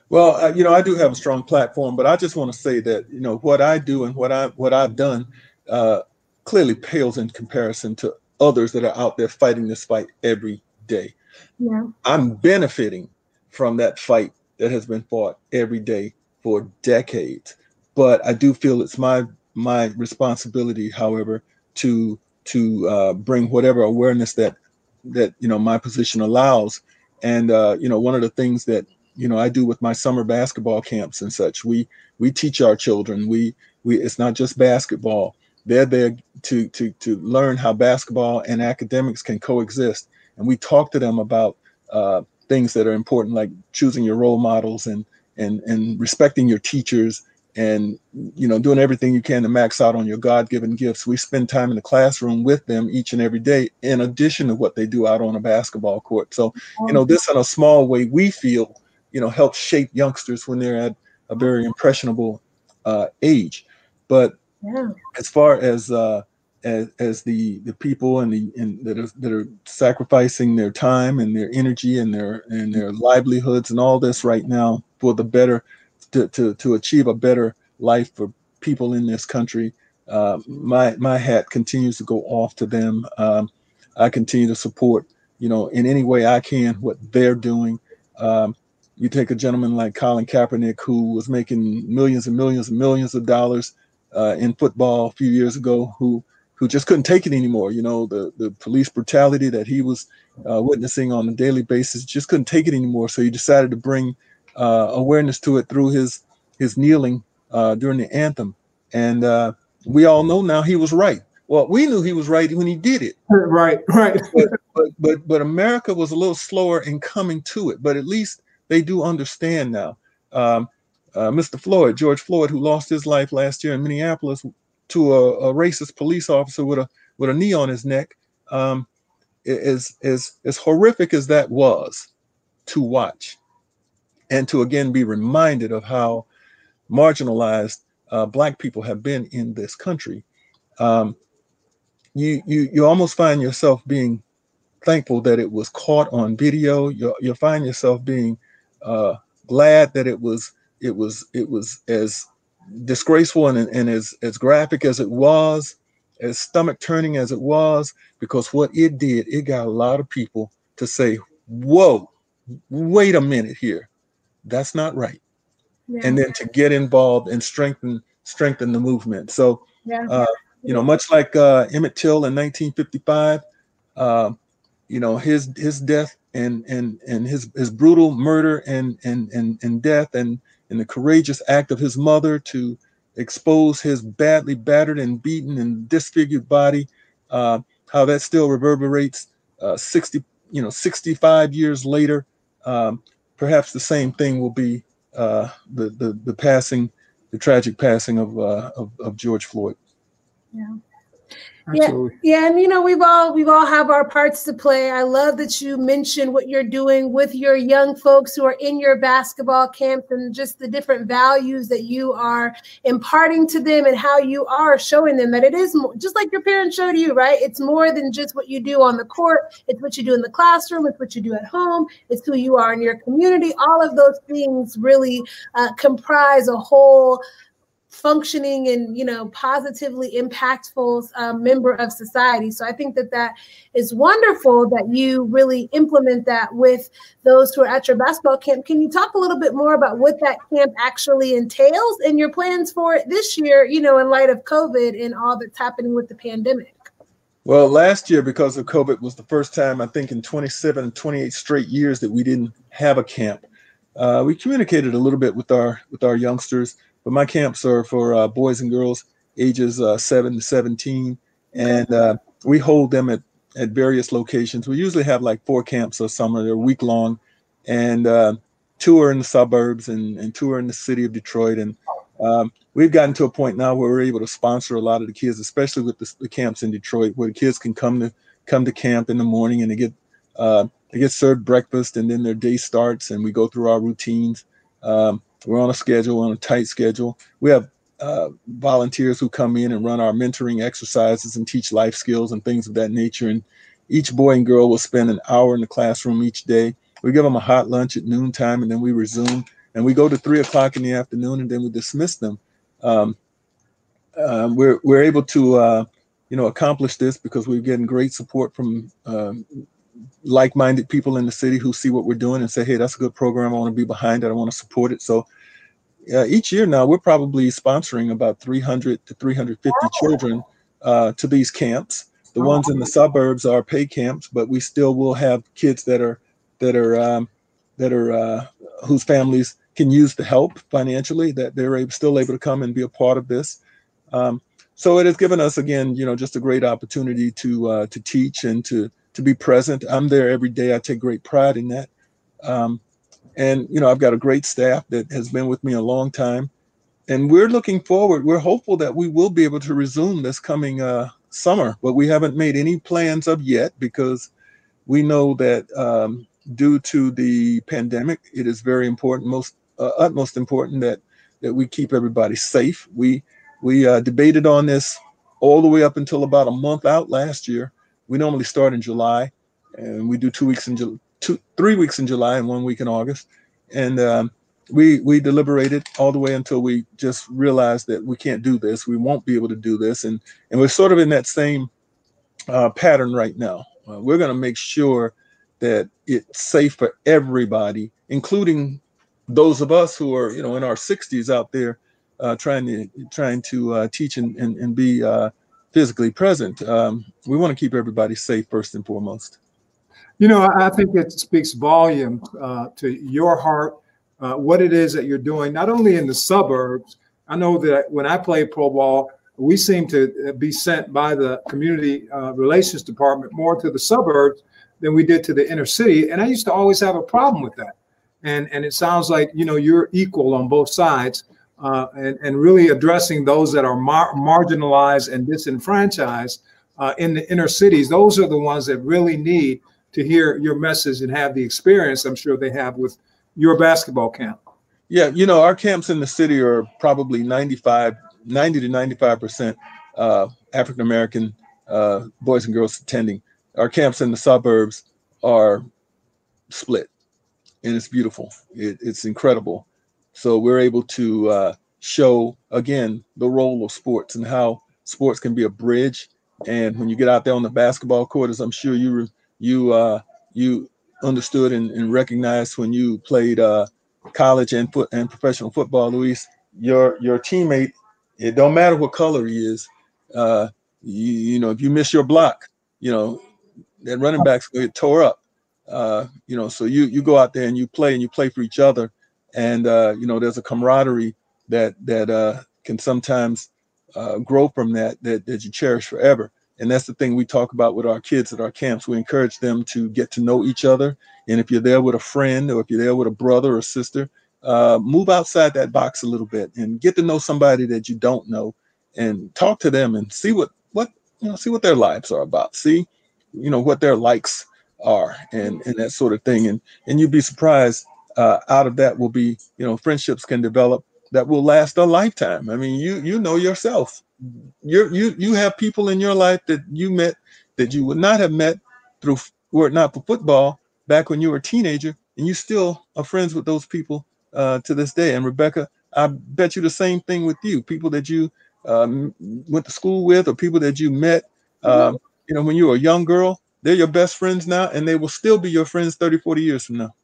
Well, uh, you know, I do have a strong platform, but I just want to say that you know what I do and what I what I've done uh, clearly pales in comparison to others that are out there fighting this fight every day. Yeah. I'm benefiting from that fight that has been fought every day for decades, but I do feel it's my my responsibility, however, to to uh, bring whatever awareness that that you know my position allows. And uh, you know, one of the things that you know I do with my summer basketball camps and such, we we teach our children. We we it's not just basketball. They're there to to to learn how basketball and academics can coexist. And we talk to them about uh, things that are important, like choosing your role models and and and respecting your teachers and you know doing everything you can to max out on your god-given gifts. We spend time in the classroom with them each and every day in addition to what they do out on a basketball court. So you know this in a small way we feel you know helps shape youngsters when they're at a very impressionable uh, age. But yeah. as far as uh, as, as the the people and the and that are that are sacrificing their time and their energy and their and their livelihoods and all this right now for the better to, to, to achieve a better life for people in this country. Uh, my my hat continues to go off to them. Um, I continue to support, you know, in any way I can what they're doing. Um, you take a gentleman like Colin Kaepernick, who was making millions and millions and millions of dollars uh, in football a few years ago, who who just couldn't take it anymore. You know, the the police brutality that he was uh, witnessing on a daily basis just couldn't take it anymore. So he decided to bring uh, awareness to it through his his kneeling uh, during the anthem, and uh, we all know now he was right. Well, we knew he was right when he did it. Right, right. but, but, but but America was a little slower in coming to it. But at least they do understand now. Um, uh, Mr. Floyd, George Floyd, who lost his life last year in Minneapolis to a, a racist police officer with a with a knee on his neck, um, is is as horrific as that was to watch and to again be reminded of how marginalized uh, black people have been in this country. Um, you you you almost find yourself being thankful that it was caught on video. You you find yourself being uh, glad that it was it was it was as disgraceful and, and as as graphic as it was as stomach turning as it was because what it did it got a lot of people to say whoa wait a minute here that's not right yeah. and then to get involved and strengthen strengthen the movement so yeah. uh, you know much like uh, emmett till in 1955 uh, you know his his death and and and his his brutal murder and and and, and death and and the courageous act of his mother to expose his badly battered and beaten and disfigured body uh, how that still reverberates uh, 60 you know 65 years later um, perhaps the same thing will be uh, the, the, the passing the tragic passing of, uh, of, of George Floyd. Yeah. Absolutely. Yeah, yeah, and you know we've all we've all have our parts to play. I love that you mentioned what you're doing with your young folks who are in your basketball camp and just the different values that you are imparting to them and how you are showing them that it is more, just like your parents showed you, right? It's more than just what you do on the court. It's what you do in the classroom. It's what you do at home. It's who you are in your community. All of those things really uh, comprise a whole functioning and you know positively impactful um, member of society. So i think that that is wonderful that you really implement that with those who are at your basketball camp. Can you talk a little bit more about what that camp actually entails and your plans for it this year you know in light of covid and all that's happening with the pandemic? Well last year because of covid was the first time i think in 27 28 straight years that we didn't have a camp. Uh, we communicated a little bit with our with our youngsters but my camps are for uh, boys and girls ages uh, 7 to 17 and uh, we hold them at, at various locations. We usually have like four camps a summer. They're week long and uh, two are in the suburbs and, and two are in the city of detroit. And um, we've gotten to a point now where we're able to sponsor a lot of the kids especially with the, the camps in detroit where the kids can come to come to camp in the morning and they get uh, they get served breakfast and then their day starts and we go through our routines. Um, we're on a schedule, on a tight schedule. We have uh, volunteers who come in and run our mentoring exercises and teach life skills and things of that nature. And each boy and girl will spend an hour in the classroom each day. We give them a hot lunch at noontime and then we resume. And we go to three o'clock in the afternoon and then we dismiss them. Um, uh, we're, we're able to, uh, you know, accomplish this because we're getting great support from um, like-minded people in the city who see what we're doing and say, "Hey, that's a good program. I want to be behind it. I want to support it." So uh, each year now, we're probably sponsoring about 300 to 350 children uh, to these camps. The ones in the suburbs are pay camps, but we still will have kids that are that are um, that are uh, whose families can use the help financially that they're able, still able to come and be a part of this. Um, so it has given us again, you know, just a great opportunity to uh, to teach and to to be present. I'm there every day. I take great pride in that. Um, and you know, I've got a great staff that has been with me a long time, and we're looking forward. We're hopeful that we will be able to resume this coming uh, summer, but we haven't made any plans of yet because we know that um, due to the pandemic, it is very important, most uh, utmost important that that we keep everybody safe. We we uh, debated on this all the way up until about a month out last year, we normally start in July, and we do two weeks in July, two three weeks in July and one week in August, and um, we we deliberated all the way until we just realized that we can't do this. We won't be able to do this, and and we're sort of in that same uh, pattern right now. Uh, we're going to make sure that it's safe for everybody, including those of us who are you know in our 60s out there uh, trying to trying to uh, teach and, and, and be uh, physically present. Um, we want to keep everybody safe first and foremost. You know, I think it speaks volume uh, to your heart, uh, what it is that you're doing, not only in the suburbs. I know that when I play pro ball, we seem to be sent by the community uh, relations department more to the suburbs than we did to the inner city. And I used to always have a problem with that. And, and it sounds like, you know, you're equal on both sides uh, and, and really addressing those that are mar- marginalized and disenfranchised uh, in the inner cities. Those are the ones that really need to hear your message and have the experience I'm sure they have with your basketball camp. Yeah, you know, our camps in the city are probably 95, 90 to 95% uh, African American uh, boys and girls attending. Our camps in the suburbs are split, and it's beautiful. It, it's incredible. So we're able to uh, show again the role of sports and how sports can be a bridge. And when you get out there on the basketball court, as I'm sure you you uh, you understood and, and, recognized when you played uh, college and foot and professional football, Luis, your your teammate, it don't matter what color he is. Uh, you, you know, if you miss your block, you know that running back's to get tore up. Uh, you know, so you you go out there and you play and you play for each other and uh, you know there's a camaraderie that that uh, can sometimes uh, grow from that, that that you cherish forever. And that's the thing we talk about with our kids at our camps. We encourage them to get to know each other. And if you're there with a friend or if you're there with a brother or sister uh, move outside that box a little bit and get to know somebody that you don't know and talk to them and see what what you know see what their lives are about. See you know what their likes are and and that sort of thing. And and you'd be surprised uh, out of that will be you know friendships can develop that will last a lifetime i mean you you know yourself you you you have people in your life that you met that you would not have met through were it not for football back when you were a teenager and you still are friends with those people uh, to this day. And Rebecca, I bet you the same thing with you. People that you um, went to school with, or people that you met, um, you know, when you were a young girl, they're your best friends now, and they will still be your friends 30, 40 years from now.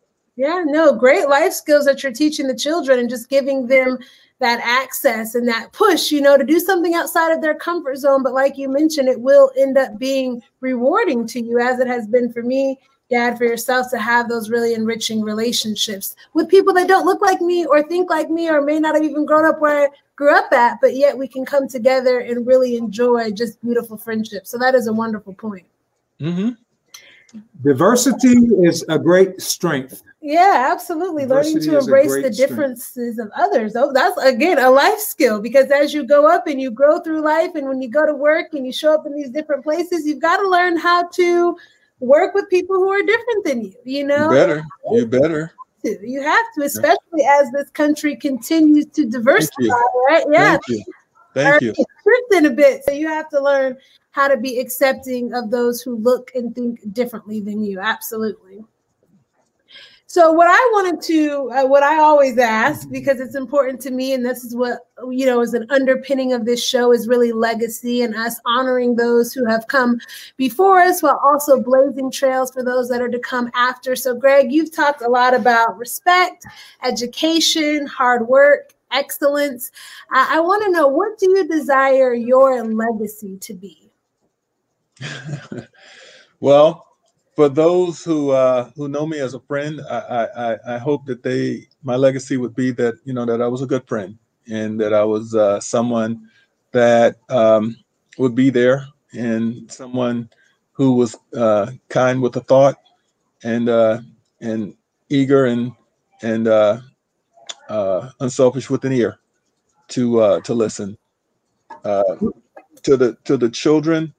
Yeah, no, great life skills that you're teaching the children and just giving them that access and that push, you know, to do something outside of their comfort zone. But like you mentioned, it will end up being rewarding to you, as it has been for me dad for yourself to have those really enriching relationships with people that don't look like me or think like me or may not have even grown up where I grew up at, but yet we can come together and really enjoy just beautiful friendships. So that is a wonderful point. Mm-hmm. Diversity is a great strength. Yeah, absolutely. Diversity Learning to embrace the differences strength. of others. Oh, that's again a life skill because as you go up and you grow through life, and when you go to work and you show up in these different places, you've got to learn how to work with people who are different than you. You know, you better, you better. You have to, especially as this country continues to diversify, right? Yeah. Thank you. Thank you. Shifting a bit, so you have to learn how to be accepting of those who look and think differently than you. Absolutely. So what I wanted to, uh, what I always ask, because it's important to me, and this is what you know is an underpinning of this show, is really legacy and us honoring those who have come before us, while also blazing trails for those that are to come after. So, Greg, you've talked a lot about respect, education, hard work, excellence. I want to know what do you desire your legacy to be? well for those who uh, who know me as a friend, I, I, I hope that they my legacy would be that you know that I was a good friend and that I was uh, someone that um, would be there and someone who was uh, kind with a thought and uh, and eager and and uh, uh, unselfish with an ear to uh, to listen uh, to the to the children.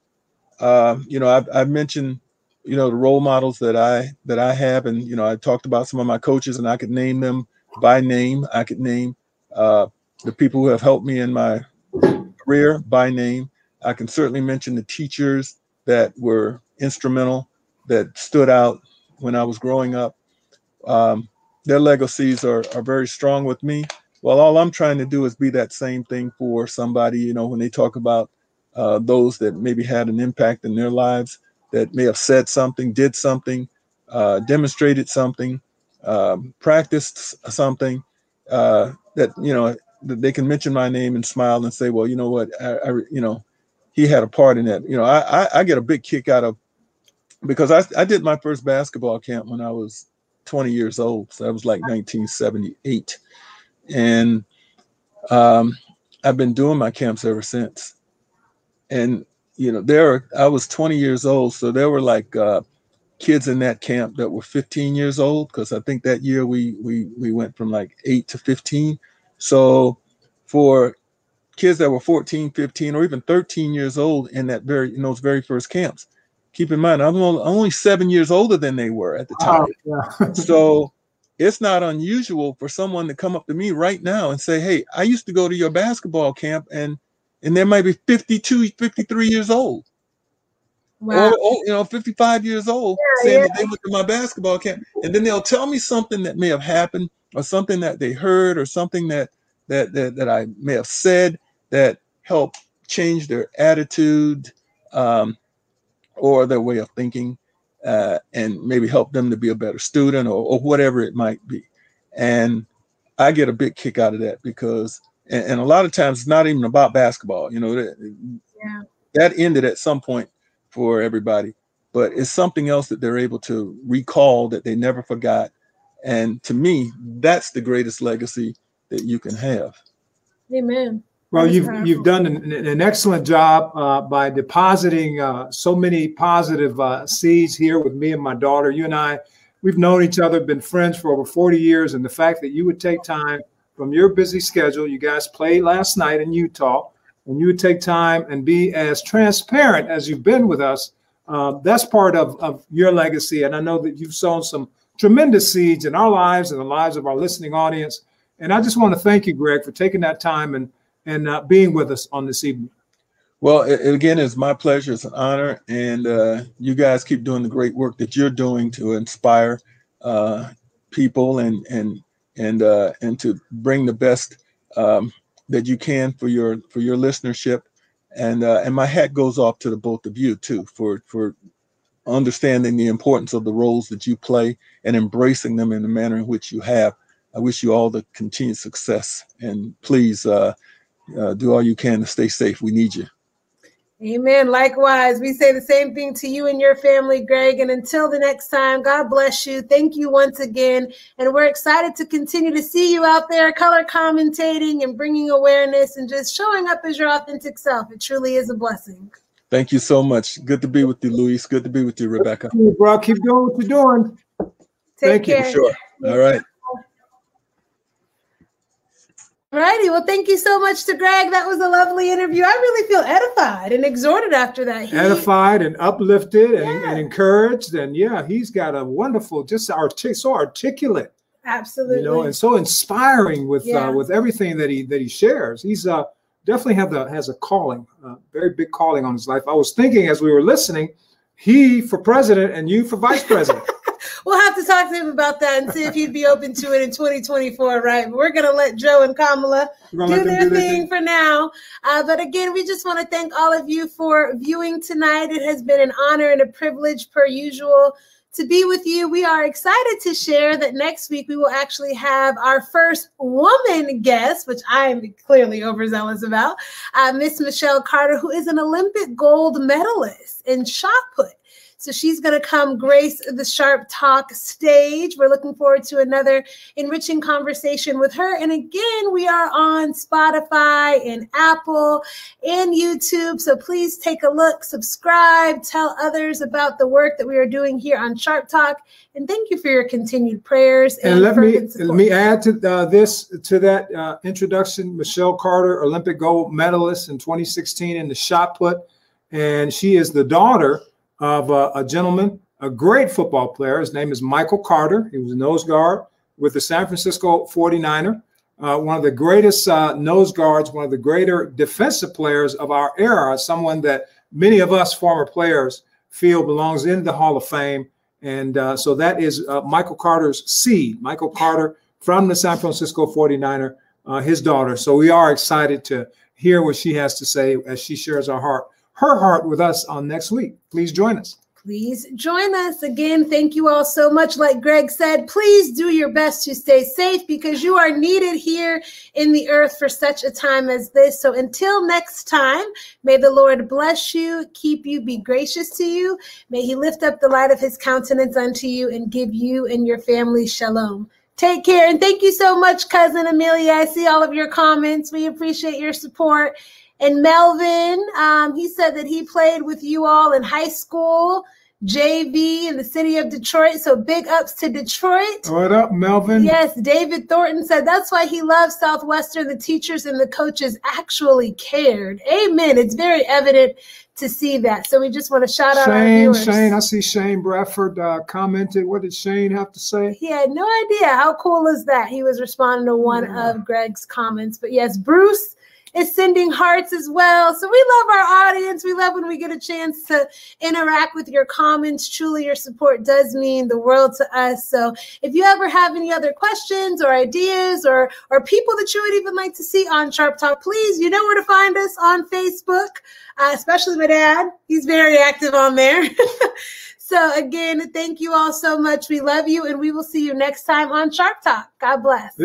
Uh, you know, I've, I've mentioned you know the role models that i that i have. And you know i talked about some of my coaches and i could name them by name. I could name uh, the people who have helped me in my career by name. I can certainly mention the teachers that were instrumental that stood out when i was growing up. Um, their legacies are, are very strong with me. Well all i'm trying to do is be that same thing for somebody you know when they talk about uh, those that maybe had an impact in their lives that may have said something, did something, uh, demonstrated something, um, practiced something uh, that you know that they can mention my name and smile and say, well, you know what, I, I you know, he had a part in that. You know, I, I, I get a big kick out of because I, I did my first basketball camp when I was 20 years old. So that was like 1978. And um, I've been doing my camps ever since. And you know, there I was 20 years old, so there were like uh, kids in that camp that were 15 years old because I think that year we we we went from like eight to 15. So for kids that were 14, 15, or even 13 years old in that very in those very first camps, keep in mind I'm only seven years older than they were at the time. Oh, yeah. so it's not unusual for someone to come up to me right now and say, "Hey, I used to go to your basketball camp and." And they might be 52, 53 years old. Wow. Or, or, you know, 55 years old, yeah, saying yeah. that they went to my basketball camp. And then they'll tell me something that may have happened or something that they heard or something that that that, that I may have said that helped change their attitude um, or their way of thinking uh, and maybe help them to be a better student or, or whatever it might be. And I get a big kick out of that because and, and, a lot of times it's not even about basketball. You know, that, yeah. that ended at some point for everybody, but it's something else that they're able to recall that they never forgot. And to me, that's the greatest legacy that you can have. Amen. Well, you've you've done an, an excellent job uh, by depositing uh, so many positive uh, seeds here with me and my daughter. You and I we've known each other, been friends for over 40 years, and the fact that you would take time from your busy schedule, you guys played last night in Utah, and you would take time and be as transparent as you've been with us. Uh, that's part of, of your legacy, and I know that you've sown some tremendous seeds in our lives and the lives of our listening audience. And I just want to thank you, Greg, for taking that time and and uh, being with us on this evening. Well, it, again, it's my pleasure. It's an honor, and uh, you guys keep doing the great work that you're doing to inspire uh, people and and and uh, and to bring the best um, that you can for your for your listenership. And uh, and my hat goes off to the both of you too for for understanding the importance of the roles that you play and embracing them in the manner in which you have. I wish you all the continued success, and please uh, uh, do all you can to stay safe. We need you. Amen. Likewise, we say the same thing to you and your family, Greg. And until the next time, God bless you. Thank you once again. And we're excited to continue to see you out there color commentating and bringing awareness and just showing up as your authentic self. It truly is a blessing. Thank you so much. Good to be with you, Luis. Good to be with you, Rebecca. You, bro. Keep doing what you're doing. Take Thank care. you. Sure. All right. Righty. Well, thank you so much to Greg. That was a lovely interview. I really feel edified and exhorted after that. He, edified and uplifted and, yeah. and, encouraged. And yeah, he's got a wonderful, just artic- so articulate. Absolutely. You know, and so inspiring with uh, yeah. uh, with everything that he that he shares. He's uh definitely have the has a calling, a very big calling on his life. I was thinking as we were listening, he for president and you for vice president. We'll have to talk to him about that and see if he'd be open to it in 2024, right? But we're going to let Joe and Kamala do their do thing for now. Uh, but again, we just want to thank all of you for viewing tonight. It has been an honor and a privilege, per usual, to be with you. We are excited to share that next week we will actually have our first woman guest, which I am clearly overzealous about, uh, Miss Michelle Carter, who is an Olympic gold medalist in shot put. So she's going to come grace the Sharp Talk stage. We're looking forward to another enriching conversation with her. And again, we are on Spotify and Apple and YouTube. So please take a look, subscribe, tell others about the work that we are doing here on Sharp Talk. And thank you for your continued prayers. And, and let me let me add to uh, this to that uh, introduction. Michelle Carter, Olympic gold medalist in 2016 in the shot put, and she is the daughter of a, gentleman, a great football player. His name is Michael Carter. He was a nose guard with the San Francisco 49er. Uh, one of the greatest uh, nose guards, one of the greater defensive players of our era, someone that many of us former players feel belongs in the Hall of Fame. And uh, so that is uh, Michael Carter's seed, Michael Carter from the San Francisco 49er, uh, his daughter. So we are excited to hear what she has to say as she shares our heart her heart with us on next week. Please join us. Please join us again. Thank you all so much. Like Greg said, please do your best to stay safe because you are needed here in the earth for such a time as this. So until next time, may the Lord bless you, keep you, be gracious to you. May he lift up the light of his countenance unto you and give you and your family shalom. Take care. And thank you so much, cousin Amelia. I see all of your comments. We appreciate your support. And Melvin, um, he said that he played with you all in high school, JV in the city of Detroit. So big ups to Detroit. What up, Melvin? Yes, David Thornton said that's why he loves Southwestern. The teachers and the coaches actually cared. Amen. It's very evident to see that. So we just want to shout out Shane, our viewers. Shane, I see Shane Bradford uh, commented. What did Shane have to say? He had no idea. How cool is that? He was responding to one yeah. of Greg's comments. But yes, Bruce is sending hearts as well. So we love our audience. We love when we get a chance to interact with your comments. Truly, your support does mean the world to us. So if you ever have any other questions or ideas or or people that you would even like to see on Sharp Talk, please, you know where to find us on Facebook, uh, especially my dad. He's very active on there. so again, thank you all so much. We love you, and we will see you next time on Sharp Talk. God bless.